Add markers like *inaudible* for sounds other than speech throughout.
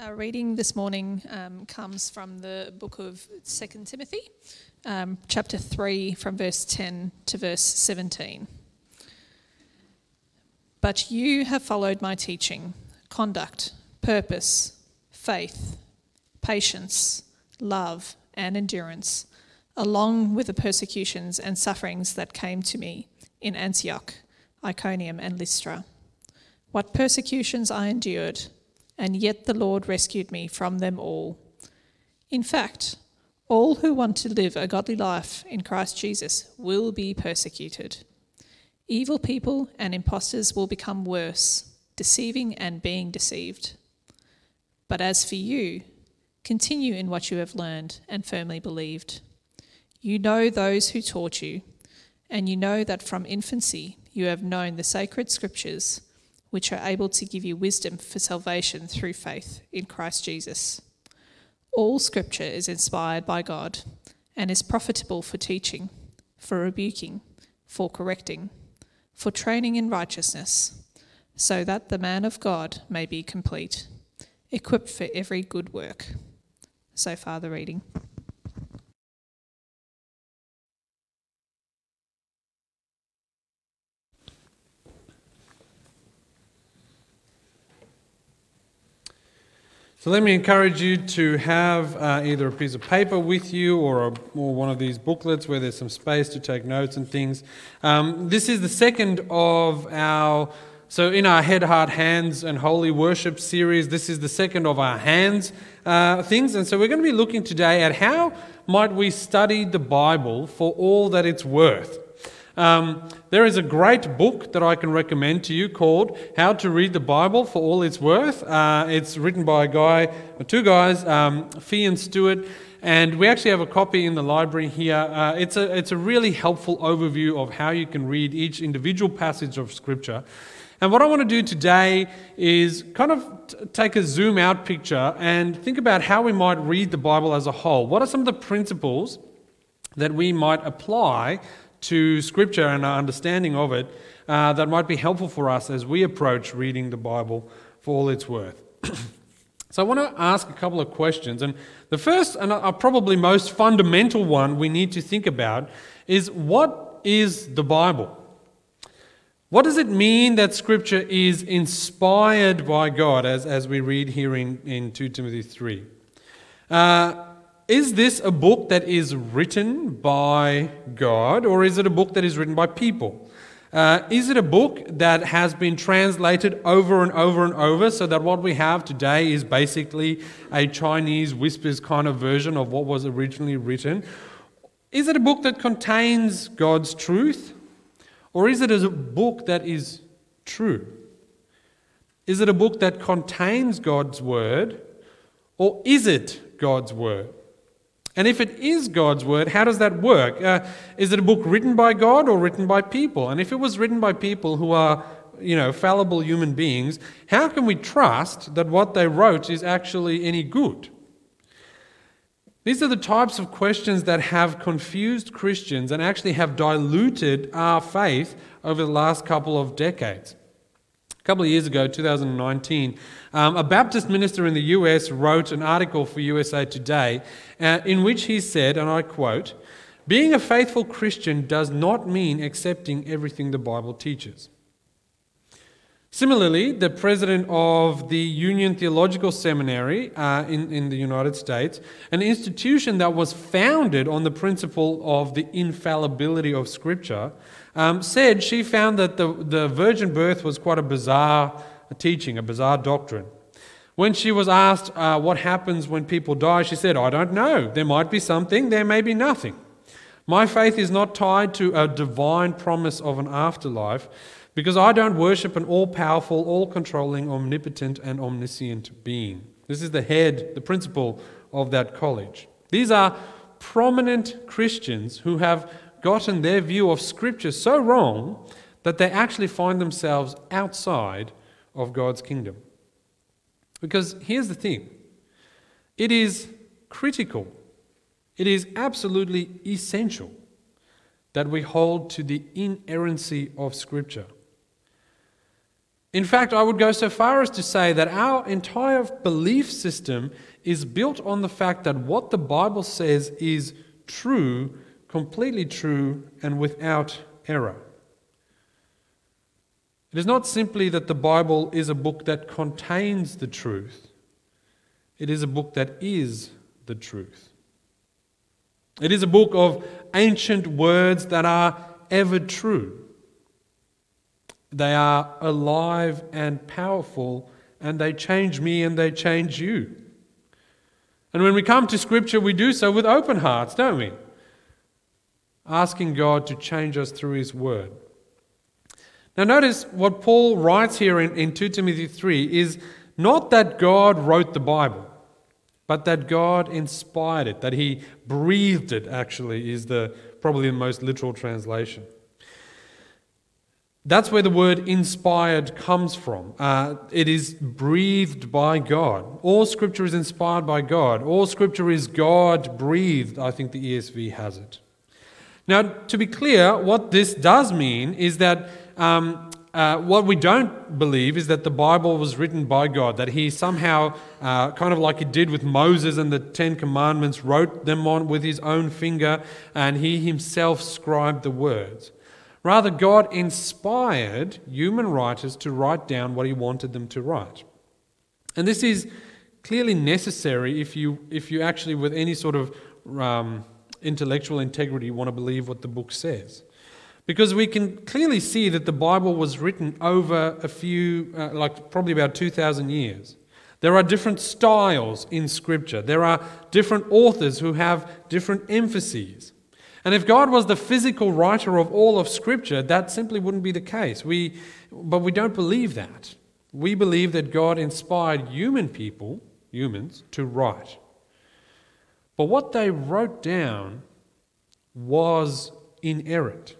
Our reading this morning um, comes from the book of 2 Timothy, um, chapter 3, from verse 10 to verse 17. But you have followed my teaching, conduct, purpose, faith, patience, love, and endurance, along with the persecutions and sufferings that came to me in Antioch, Iconium, and Lystra. What persecutions I endured and yet the Lord rescued me from them all. In fact, all who want to live a godly life in Christ Jesus will be persecuted. Evil people and impostors will become worse, deceiving and being deceived. But as for you, continue in what you have learned and firmly believed. You know those who taught you, and you know that from infancy you have known the sacred scriptures which are able to give you wisdom for salvation through faith in Christ Jesus. All scripture is inspired by God and is profitable for teaching, for rebuking, for correcting, for training in righteousness, so that the man of God may be complete, equipped for every good work. So far, the reading. So let me encourage you to have uh, either a piece of paper with you or, a, or one of these booklets where there's some space to take notes and things. Um, this is the second of our, so in our Head, Heart, Hands and Holy Worship series, this is the second of our hands uh, things. And so we're going to be looking today at how might we study the Bible for all that it's worth. Um, there is a great book that I can recommend to you called How to Read the Bible for All It's Worth. Uh, it's written by a guy, two guys, um, Fee and Stuart, and we actually have a copy in the library here. Uh, it's, a, it's a really helpful overview of how you can read each individual passage of Scripture. And what I want to do today is kind of t- take a zoom out picture and think about how we might read the Bible as a whole. What are some of the principles that we might apply to Scripture and our understanding of it uh, that might be helpful for us as we approach reading the Bible for all it's worth. *clears throat* so, I want to ask a couple of questions. And the first, and probably most fundamental one we need to think about is what is the Bible? What does it mean that Scripture is inspired by God, as, as we read here in, in 2 Timothy 3? Uh, is this a book that is written by God or is it a book that is written by people? Uh, is it a book that has been translated over and over and over so that what we have today is basically a Chinese whispers kind of version of what was originally written? Is it a book that contains God's truth? Or is it a book that is true? Is it a book that contains God's word? Or is it God's word? And if it is God's word, how does that work? Uh, is it a book written by God or written by people? And if it was written by people who are, you know, fallible human beings, how can we trust that what they wrote is actually any good? These are the types of questions that have confused Christians and actually have diluted our faith over the last couple of decades. A couple of years ago, 2019, um, a Baptist minister in the US wrote an article for USA Today uh, in which he said, and I quote, Being a faithful Christian does not mean accepting everything the Bible teaches. Similarly, the president of the Union Theological Seminary uh, in, in the United States, an institution that was founded on the principle of the infallibility of Scripture, um, said she found that the, the virgin birth was quite a bizarre teaching, a bizarre doctrine. When she was asked uh, what happens when people die, she said, I don't know. There might be something, there may be nothing. My faith is not tied to a divine promise of an afterlife because I don't worship an all powerful, all controlling, omnipotent, and omniscient being. This is the head, the principal of that college. These are prominent Christians who have gotten their view of Scripture so wrong that they actually find themselves outside of God's kingdom. Because here's the thing it is critical, it is absolutely essential that we hold to the inerrancy of Scripture. In fact, I would go so far as to say that our entire belief system is built on the fact that what the Bible says is true, completely true, and without error. It is not simply that the Bible is a book that contains the truth, it is a book that is the truth. It is a book of ancient words that are ever true. They are alive and powerful, and they change me and they change you. And when we come to Scripture, we do so with open hearts, don't we? Asking God to change us through His Word. Now, notice what Paul writes here in, in 2 Timothy 3 is not that God wrote the Bible, but that God inspired it, that He breathed it, actually, is the, probably the most literal translation. That's where the word inspired comes from. Uh, it is breathed by God. All scripture is inspired by God. All scripture is God breathed, I think the ESV has it. Now, to be clear, what this does mean is that um, uh, what we don't believe is that the Bible was written by God, that He somehow, uh, kind of like He did with Moses and the Ten Commandments, wrote them on with His own finger and He Himself scribed the words. Rather, God inspired human writers to write down what He wanted them to write. And this is clearly necessary if you, if you actually, with any sort of um, intellectual integrity, want to believe what the book says. Because we can clearly see that the Bible was written over a few, uh, like probably about 2,000 years. There are different styles in Scripture. There are different authors who have different emphases. And if God was the physical writer of all of Scripture, that simply wouldn't be the case. We, but we don't believe that. We believe that God inspired human people, humans, to write. But what they wrote down was inerrant.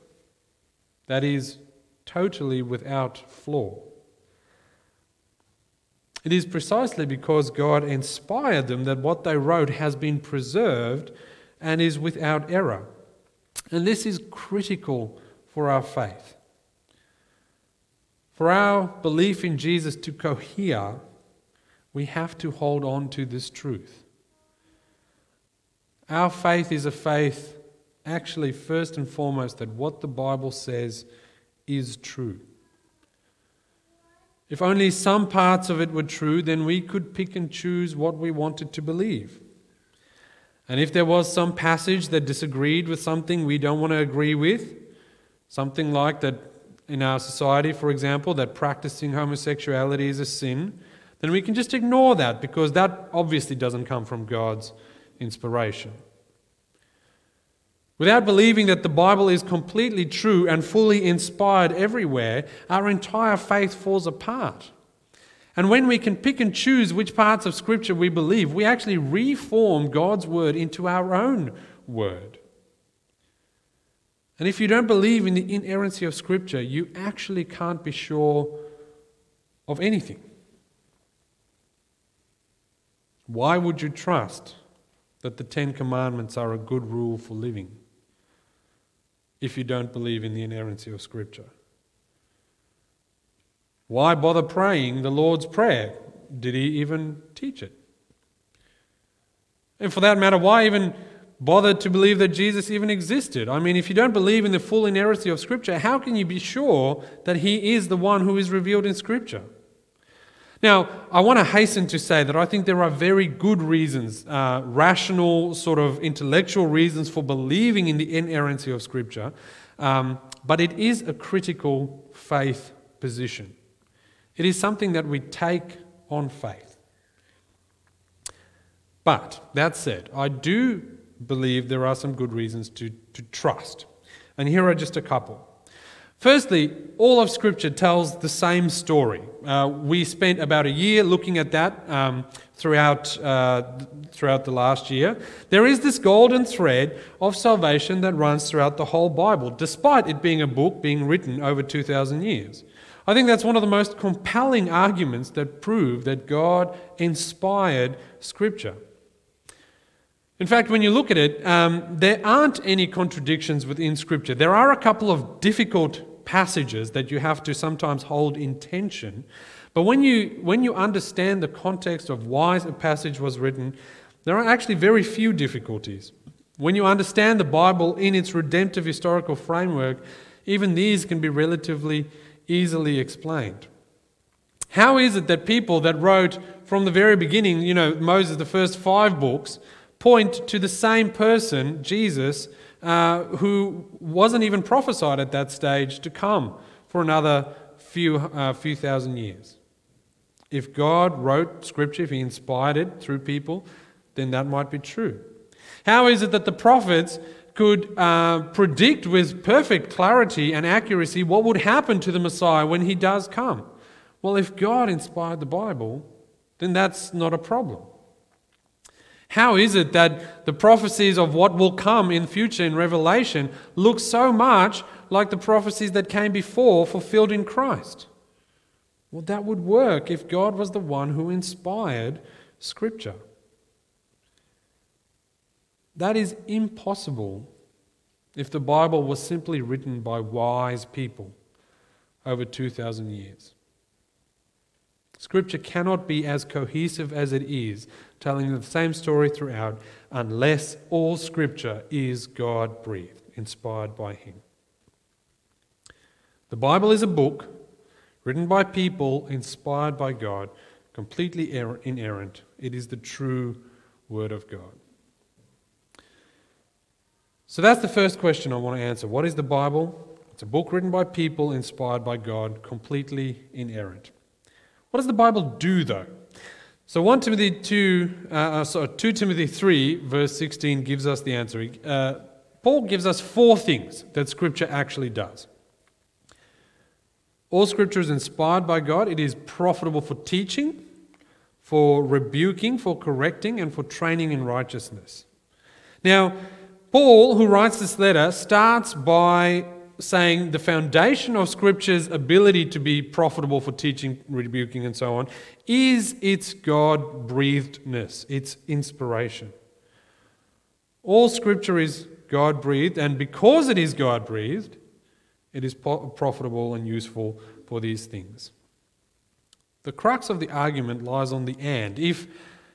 That is, totally without flaw. It is precisely because God inspired them that what they wrote has been preserved and is without error. And this is critical for our faith. For our belief in Jesus to cohere, we have to hold on to this truth. Our faith is a faith, actually, first and foremost, that what the Bible says is true. If only some parts of it were true, then we could pick and choose what we wanted to believe. And if there was some passage that disagreed with something we don't want to agree with, something like that in our society, for example, that practicing homosexuality is a sin, then we can just ignore that because that obviously doesn't come from God's inspiration. Without believing that the Bible is completely true and fully inspired everywhere, our entire faith falls apart. And when we can pick and choose which parts of Scripture we believe, we actually reform God's Word into our own Word. And if you don't believe in the inerrancy of Scripture, you actually can't be sure of anything. Why would you trust that the Ten Commandments are a good rule for living if you don't believe in the inerrancy of Scripture? Why bother praying the Lord's Prayer? Did he even teach it? And for that matter, why even bother to believe that Jesus even existed? I mean, if you don't believe in the full inerrancy of Scripture, how can you be sure that he is the one who is revealed in Scripture? Now, I want to hasten to say that I think there are very good reasons, uh, rational, sort of intellectual reasons for believing in the inerrancy of Scripture, um, but it is a critical faith position. It is something that we take on faith. But that said, I do believe there are some good reasons to, to trust. And here are just a couple. Firstly, all of Scripture tells the same story. Uh, we spent about a year looking at that um, throughout, uh, throughout the last year. There is this golden thread of salvation that runs throughout the whole Bible, despite it being a book being written over 2,000 years. I think that's one of the most compelling arguments that prove that God inspired Scripture. In fact, when you look at it, um, there aren't any contradictions within Scripture. There are a couple of difficult passages that you have to sometimes hold in tension. But when you, when you understand the context of why a passage was written, there are actually very few difficulties. When you understand the Bible in its redemptive historical framework, even these can be relatively easily explained. How is it that people that wrote from the very beginning, you know, Moses, the first five books, point to the same person, Jesus, uh, who wasn't even prophesied at that stage to come for another few, uh, few thousand years? If God wrote Scripture, if He inspired it through people, then that might be true. How is it that the prophets could uh, predict with perfect clarity and accuracy what would happen to the Messiah when he does come? Well, if God inspired the Bible, then that's not a problem. How is it that the prophecies of what will come in future in Revelation look so much like the prophecies that came before fulfilled in Christ? Well, that would work if God was the one who inspired Scripture. That is impossible if the Bible was simply written by wise people over 2,000 years. Scripture cannot be as cohesive as it is, telling the same story throughout, unless all Scripture is God breathed, inspired by Him. The Bible is a book written by people inspired by God, completely er-, inerrant. It is the true Word of God. So that's the first question I want to answer. What is the Bible? It's a book written by people inspired by God, completely inerrant. What does the Bible do, though? So 1 Timothy 2, uh, uh sorry, 2 Timothy 3, verse 16 gives us the answer. Uh, Paul gives us four things that Scripture actually does. All Scripture is inspired by God. It is profitable for teaching, for rebuking, for correcting, and for training in righteousness. Now, Paul, who writes this letter, starts by saying the foundation of Scripture's ability to be profitable for teaching, rebuking, and so on is its God breathedness, its inspiration. All Scripture is God breathed, and because it is God breathed, it is profitable and useful for these things. The crux of the argument lies on the and. If,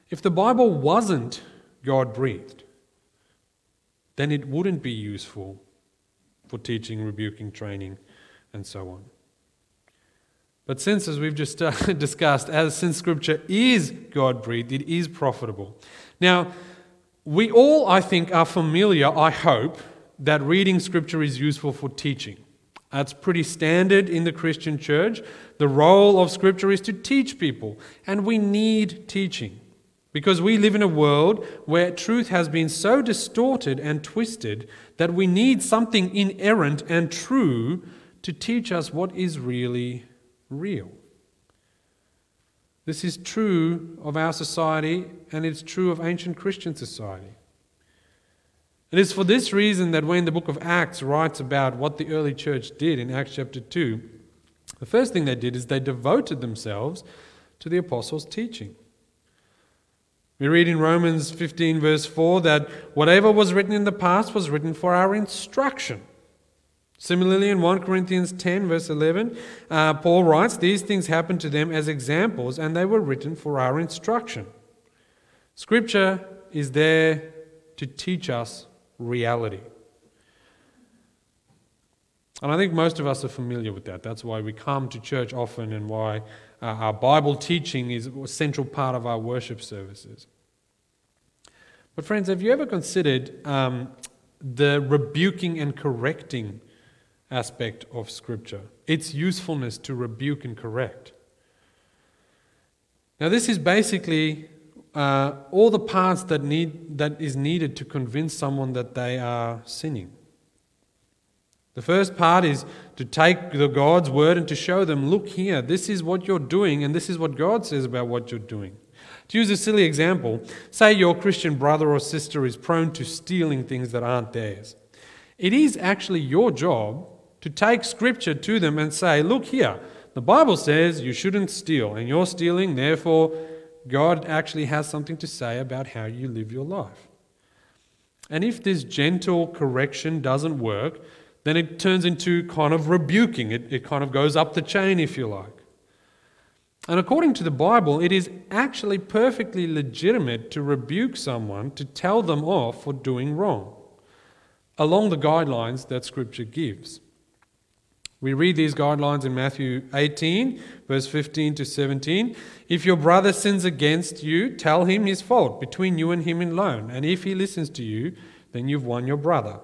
if the Bible wasn't God breathed, then it wouldn't be useful for teaching, rebuking, training, and so on. But since, as we've just uh, *laughs* discussed, as since Scripture is God breathed, it is profitable. Now, we all, I think, are familiar, I hope, that reading Scripture is useful for teaching. That's pretty standard in the Christian church. The role of Scripture is to teach people, and we need teaching. Because we live in a world where truth has been so distorted and twisted that we need something inerrant and true to teach us what is really real. This is true of our society and it's true of ancient Christian society. It is for this reason that when the book of Acts writes about what the early church did in Acts chapter 2, the first thing they did is they devoted themselves to the apostles' teaching. We read in Romans 15, verse 4, that whatever was written in the past was written for our instruction. Similarly, in 1 Corinthians 10, verse 11, uh, Paul writes, These things happened to them as examples, and they were written for our instruction. Scripture is there to teach us reality. And I think most of us are familiar with that. That's why we come to church often and why uh, our Bible teaching is a central part of our worship services. But, friends, have you ever considered um, the rebuking and correcting aspect of Scripture? Its usefulness to rebuke and correct. Now, this is basically uh, all the parts that, need, that is needed to convince someone that they are sinning. The first part is to take the God's word and to show them, look here, this is what you're doing, and this is what God says about what you're doing. To use a silly example, say your Christian brother or sister is prone to stealing things that aren't theirs. It is actually your job to take scripture to them and say, look here, the Bible says you shouldn't steal, and you're stealing, therefore, God actually has something to say about how you live your life. And if this gentle correction doesn't work, Then it turns into kind of rebuking. It, it kind of goes up the chain, if you like. And according to the Bible, it is actually perfectly legitimate to rebuke someone, to tell them off for doing wrong, along the guidelines that Scripture gives. We read these guidelines in Matthew 18, verse 15 to 17. If your brother sins against you, tell him his fault between you and him alone. And if he listens to you, then you've won your brother.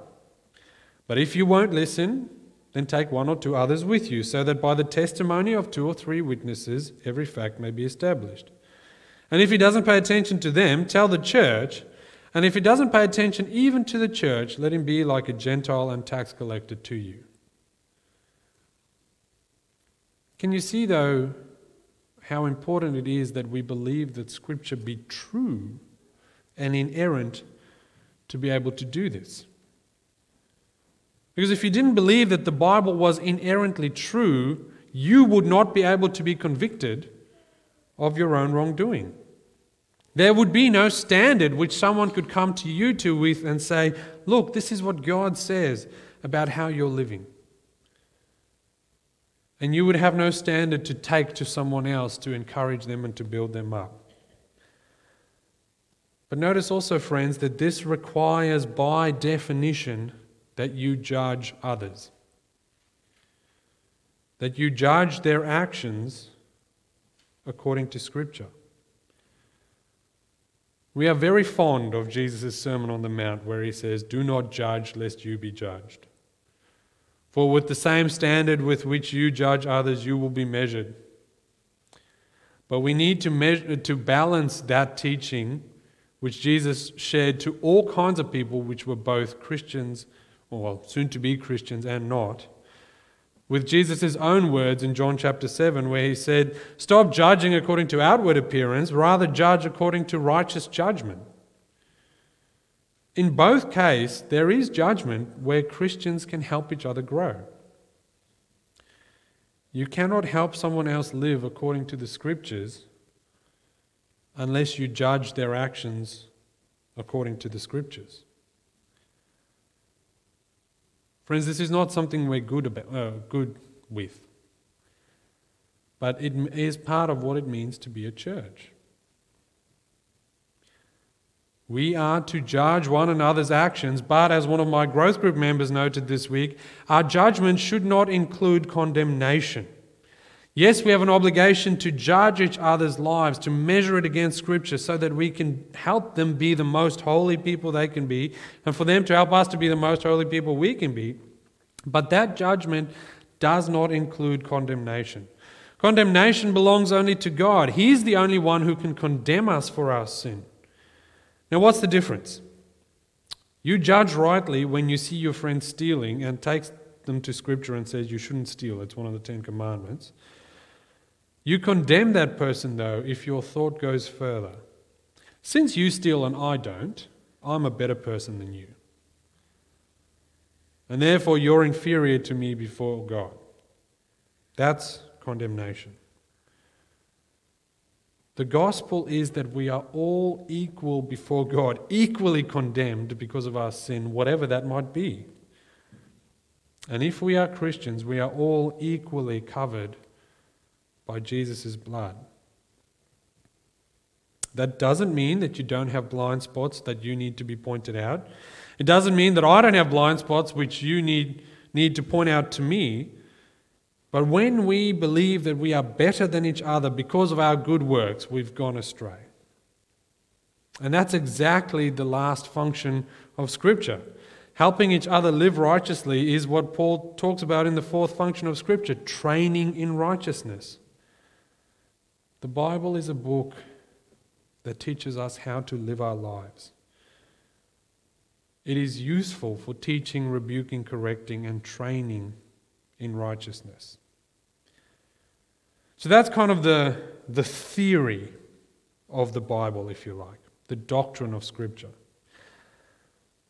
But if you won't listen, then take one or two others with you, so that by the testimony of two or three witnesses, every fact may be established. And if he doesn't pay attention to them, tell the church. And if he doesn't pay attention even to the church, let him be like a Gentile and tax collector to you. Can you see, though, how important it is that we believe that Scripture be true and inerrant to be able to do this? Because if you didn't believe that the Bible was inerrantly true, you would not be able to be convicted of your own wrongdoing. There would be no standard which someone could come to you to with and say, Look, this is what God says about how you're living. And you would have no standard to take to someone else to encourage them and to build them up. But notice also, friends, that this requires, by definition, that you judge others, that you judge their actions according to Scripture. We are very fond of Jesus' Sermon on the Mount where he says, Do not judge lest you be judged. For with the same standard with which you judge others, you will be measured. But we need to, measure, to balance that teaching which Jesus shared to all kinds of people, which were both Christians or soon to be Christians and not, with Jesus' own words in John chapter 7, where he said, Stop judging according to outward appearance, rather judge according to righteous judgment. In both cases, there is judgment where Christians can help each other grow. You cannot help someone else live according to the scriptures unless you judge their actions according to the scriptures. Friends, this is not something we're good, about, uh, good with, but it is part of what it means to be a church. We are to judge one another's actions, but as one of my growth group members noted this week, our judgment should not include condemnation. Yes, we have an obligation to judge each other's lives, to measure it against Scripture so that we can help them be the most holy people they can be, and for them to help us to be the most holy people we can be. But that judgment does not include condemnation. Condemnation belongs only to God. He's the only one who can condemn us for our sin. Now, what's the difference? You judge rightly when you see your friend stealing and takes them to Scripture and says you shouldn't steal. It's one of the Ten Commandments. You condemn that person, though, if your thought goes further. Since you steal and I don't, I'm a better person than you. And therefore, you're inferior to me before God. That's condemnation. The gospel is that we are all equal before God, equally condemned because of our sin, whatever that might be. And if we are Christians, we are all equally covered by Jesus' blood. That doesn't mean that you don't have blind spots that you need to be pointed out. It doesn't mean that I don't have blind spots which you need, need to point out to me. But when we believe that we are better than each other because of our good works, we've gone astray. And that's exactly the last function of Scripture. Helping each other live righteously is what Paul talks about in the fourth function of Scripture training in righteousness. The Bible is a book that teaches us how to live our lives. It is useful for teaching, rebuking, correcting, and training in righteousness. So that's kind of the, the theory of the Bible, if you like, the doctrine of Scripture.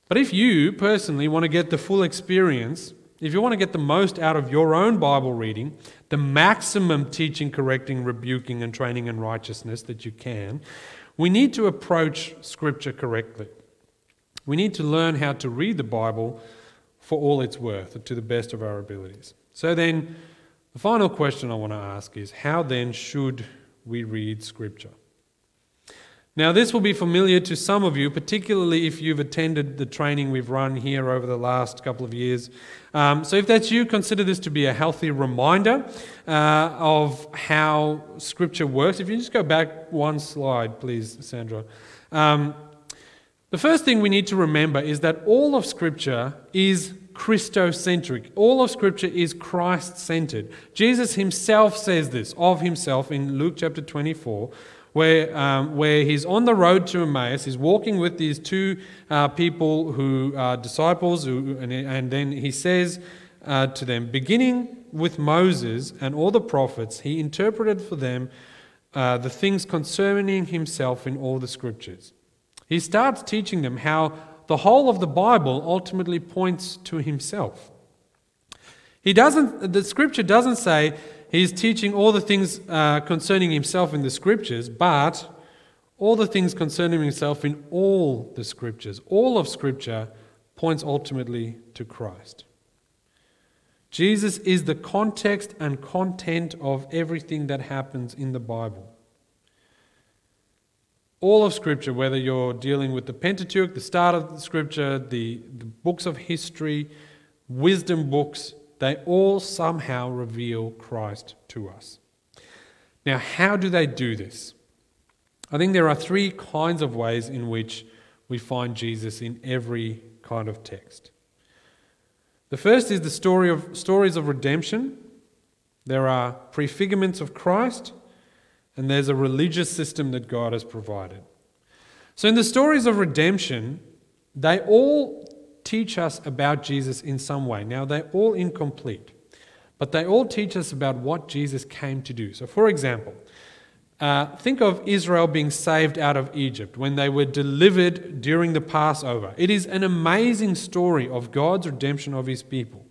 But if you personally want to get the full experience, if you want to get the most out of your own Bible reading, the maximum teaching, correcting, rebuking, and training in righteousness that you can, we need to approach Scripture correctly. We need to learn how to read the Bible for all it's worth, to the best of our abilities. So then, the final question I want to ask is how then should we read Scripture? Now, this will be familiar to some of you, particularly if you've attended the training we've run here over the last couple of years. Um, so, if that's you, consider this to be a healthy reminder uh, of how Scripture works. If you just go back one slide, please, Sandra. Um, the first thing we need to remember is that all of Scripture is Christocentric. All of Scripture is Christ centered. Jesus himself says this of himself in Luke chapter 24 where, um, where he's on the road to Emmaus. He's walking with these two uh, people who are disciples, who, and, and, then he says uh, to them, beginning with Moses and all the prophets, he interpreted for them uh, the things concerning himself in all the scriptures. He starts teaching them how the whole of the Bible ultimately points to himself. He doesn't, the scripture doesn't say He's teaching all the things uh, concerning himself in the scriptures, but all the things concerning himself in all the scriptures. All of scripture points ultimately to Christ. Jesus is the context and content of everything that happens in the Bible. All of Scripture, whether you're dealing with the Pentateuch, the start of the Scripture, the, the books of history, wisdom books, they all somehow reveal Christ to us. Now, how do they do this? I think there are three kinds of ways in which we find Jesus in every kind of text. The first is the story of stories of redemption. There are prefigurements of Christ, and there's a religious system that God has provided. So, in the stories of redemption, they all teach us about Jesus in some way. Now, they're all incomplete, but they all teach us about what Jesus came to do. So, for example, uh, think of Israel being saved out of Egypt when they were delivered during the Passover. It is an amazing story of God's redemption of his people.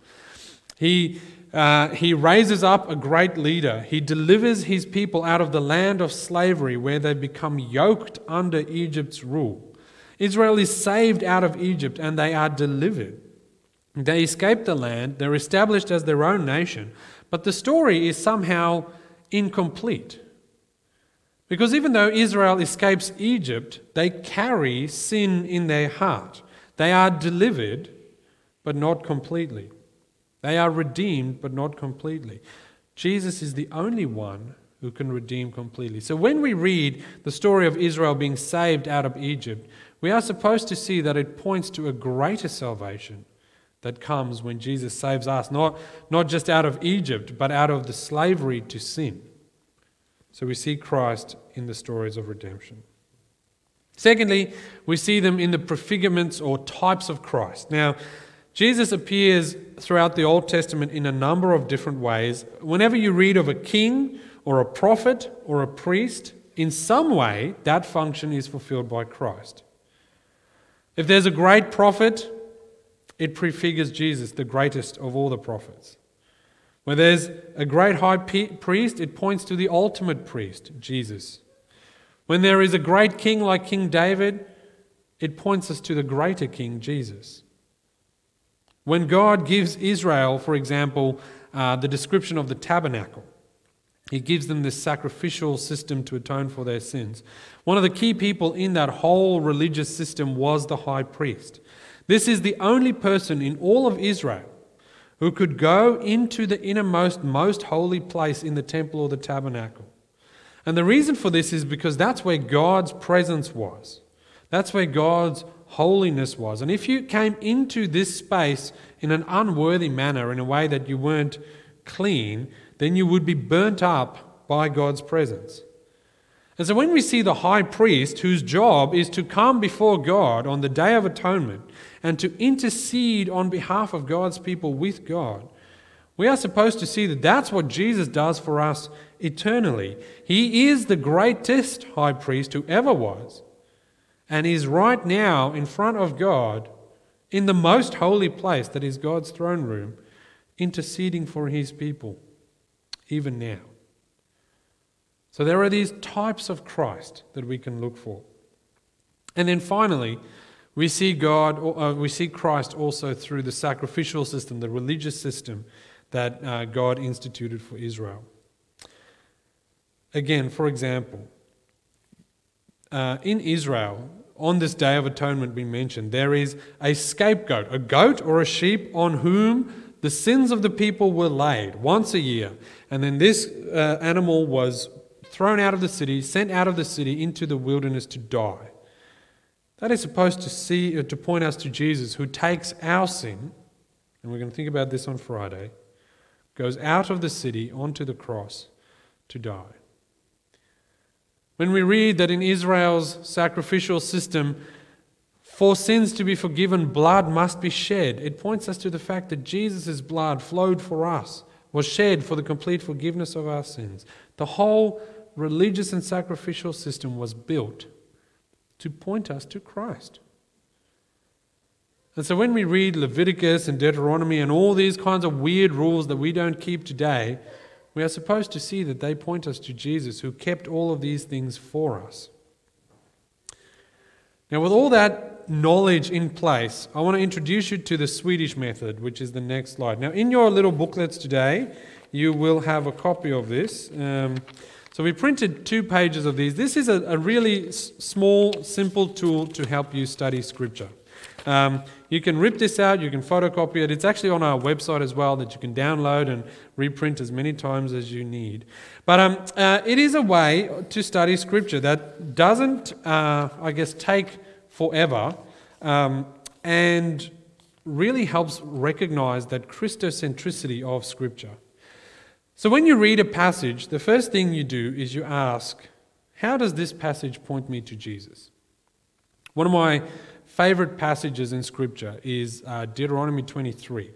He, uh, he raises up a great leader. He delivers his people out of the land of slavery where they become yoked under Egypt's rule. Israel is saved out of Egypt and they are delivered. They escape the land, they're established as their own nation, but the story is somehow incomplete. Because even though Israel escapes Egypt, they carry sin in their heart. They are delivered, but not completely. They are redeemed, but not completely. Jesus is the only one who can redeem completely. So when we read the story of Israel being saved out of Egypt, we are supposed to see that it points to a greater salvation that comes when Jesus saves us, not, not just out of Egypt, but out of the slavery to sin. So we see Christ in the stories of redemption. Secondly, we see them in the prefigurements or types of Christ. Now, Jesus appears throughout the Old Testament in a number of different ways. Whenever you read of a king or a prophet or a priest, in some way that function is fulfilled by Christ. If there's a great prophet, it prefigures Jesus, the greatest of all the prophets. Where there's a great high priest, it points to the ultimate priest, Jesus. When there is a great king like King David, it points us to the greater king, Jesus. When God gives Israel, for example, uh, the description of the tabernacle, he gives them this sacrificial system to atone for their sins. One of the key people in that whole religious system was the high priest. This is the only person in all of Israel who could go into the innermost, most holy place in the temple or the tabernacle. And the reason for this is because that's where God's presence was. That's where God's holiness was. And if you came into this space in an unworthy manner, in a way that you weren't clean, then you would be burnt up by God's presence. And so when we see the high priest, whose job is to come before God on the Day of Atonement and to intercede on behalf of God's people with God, we are supposed to see that that's what Jesus does for us eternally. He is the greatest high priest who ever was, and is right now in front of God in the most holy place that is God's throne room, interceding for his people even now. So there are these types of Christ that we can look for. And then finally, We see God, uh, we see Christ also through the sacrificial system, the religious system that uh, God instituted for Israel. Again, for example, uh, in Israel, on this Day of Atonement we mentioned, there is a scapegoat, a goat or a sheep on whom the sins of the people were laid once a year. And then this uh, animal was thrown out of the city, sent out of the city into the wilderness to die. That is supposed to see uh, to point us to Jesus who takes our sin, and we're going to think about this on Friday, goes out of the city onto the cross to die. When we read that in Israel's sacrificial system, for sins to be forgiven, blood must be shed, it points us to the fact that Jesus' blood flowed for us, was shed for the complete forgiveness of our sins. The whole religious and sacrificial system was built to point us to Christ. And so when we read Leviticus and Deuteronomy and all these kinds of weird rules that we don't keep today, we are supposed to see that they point us to Jesus, who kept all of these things for us. Now, with all that knowledge in place, I want to introduce you to the Swedish method, which is the next slide. Now, in your little booklets today, you will have a copy of this. Um, so, we printed two pages of these. This is a, a really s- small, simple tool to help you study Scripture. Um, you can rip this out, you can photocopy it. It's actually on our website as well that you can download and reprint as many times as you need. But um, uh, it is a way to study Scripture that doesn't, uh, I guess, take forever um, and really helps recognize that Christocentricity of Scripture. So when you read a passage, the first thing you do is you ask, how does this passage point me to Jesus? One of my favorite passages in Scripture is uh, Deuteronomy 23.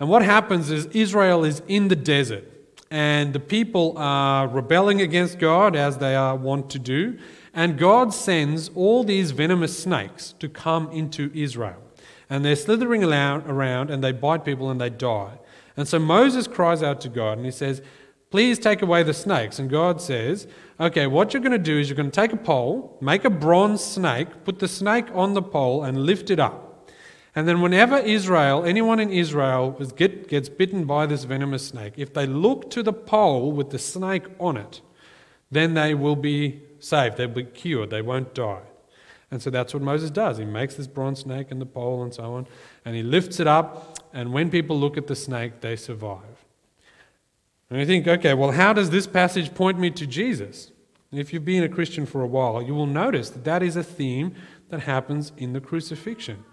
And what happens is Israel is in the desert, and the people are rebelling against God as they are wont to do. And God sends all these venomous snakes to come into Israel. And they're slithering around and they bite people and they die. And so Moses cries out to God and he says, Please take away the snakes. And God says, Okay, what you're going to do is you're going to take a pole, make a bronze snake, put the snake on the pole, and lift it up. And then, whenever Israel, anyone in Israel, get, gets bitten by this venomous snake, if they look to the pole with the snake on it, then they will be saved. They'll be cured. They won't die. And so that's what Moses does. He makes this bronze snake and the pole and so on, and he lifts it up. And when people look at the snake, they survive. And you think, okay, well, how does this passage point me to Jesus? If you've been a Christian for a while, you will notice that that is a theme that happens in the crucifixion.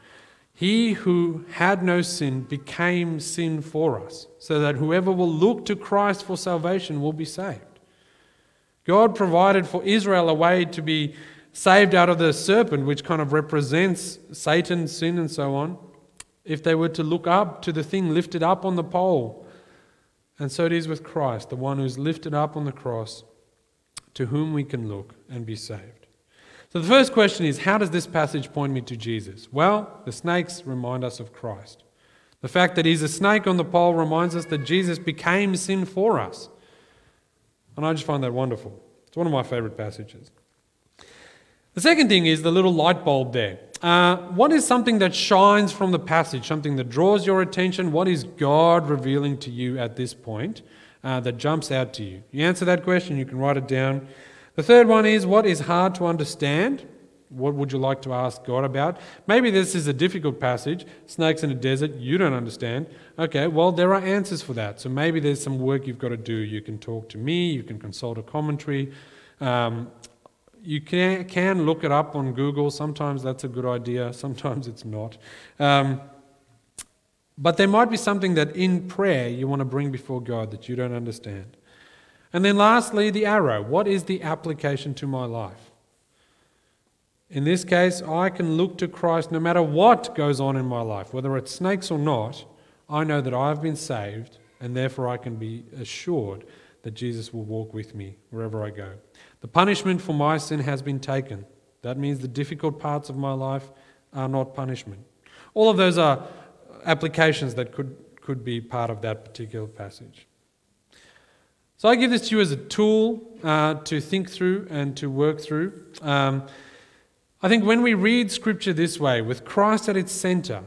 He who had no sin became sin for us, so that whoever will look to Christ for salvation will be saved. God provided for Israel a way to be saved out of the serpent, which kind of represents Satan's sin and so on, if they were to look up to the thing lifted up on the pole and so it is with Christ, the one who's lifted up on the cross, to whom we can look and be saved. So the first question is how does this passage point me to Jesus? Well, the snakes remind us of Christ. The fact that he's a snake on the pole reminds us that Jesus became sin for us. And I just find that wonderful. It's one of my favorite passages. The second thing is the little light bulb there. Uh, what is something that shines from the passage, something that draws your attention? What is God revealing to you at this point uh, that jumps out to you? You answer that question, you can write it down. The third one is what is hard to understand? What would you like to ask God about? Maybe this is a difficult passage, snakes in a desert, you don't understand. Okay, well, there are answers for that. So maybe there's some work you've got to do. You can talk to me, you can consult a commentary. Um, you can, can look it up on Google. Sometimes that's a good idea, *laughs* sometimes it's not. Um, but there might be something that in prayer you want to bring before God that you don't understand. And then lastly, the arrow. What is the application to my life? In this case, I can look to Christ no matter what goes on in my life, whether it's snakes or not. I know that I've been saved, and therefore I can be assured that Jesus will walk with me wherever I go. The punishment for my sin has been taken. That means the difficult parts of my life are not punishment. All of those are applications that could, could be part of that particular passage. So I give this to you as a tool uh, to think through and to work through. Um, I think when we read Scripture this way, with Christ at its center,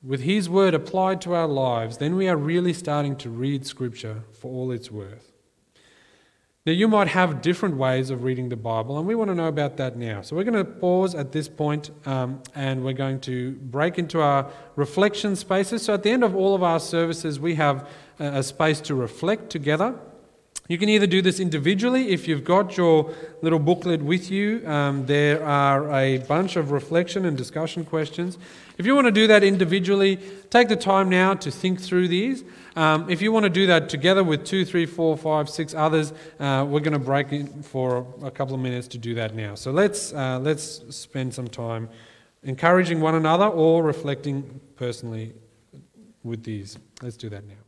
with His Word applied to our lives, then we are really starting to read Scripture for all it's worth. Now, you might have different ways of reading the Bible, and we want to know about that now. So, we're going to pause at this point, um, and we're going to break into our reflection spaces. So, at the end of all of our services, we have a a space to reflect together. You can either do this individually if you've got your little booklet with you. Um, there are a bunch of reflection and discussion questions. If you want to do that individually, take the time now to think through these. Um, if you want to do that together with two, three, four, five, six others, uh, we're going to break in for a couple of minutes to do that now. So let's uh, let's spend some time encouraging one another or reflecting personally with these. Let's do that now.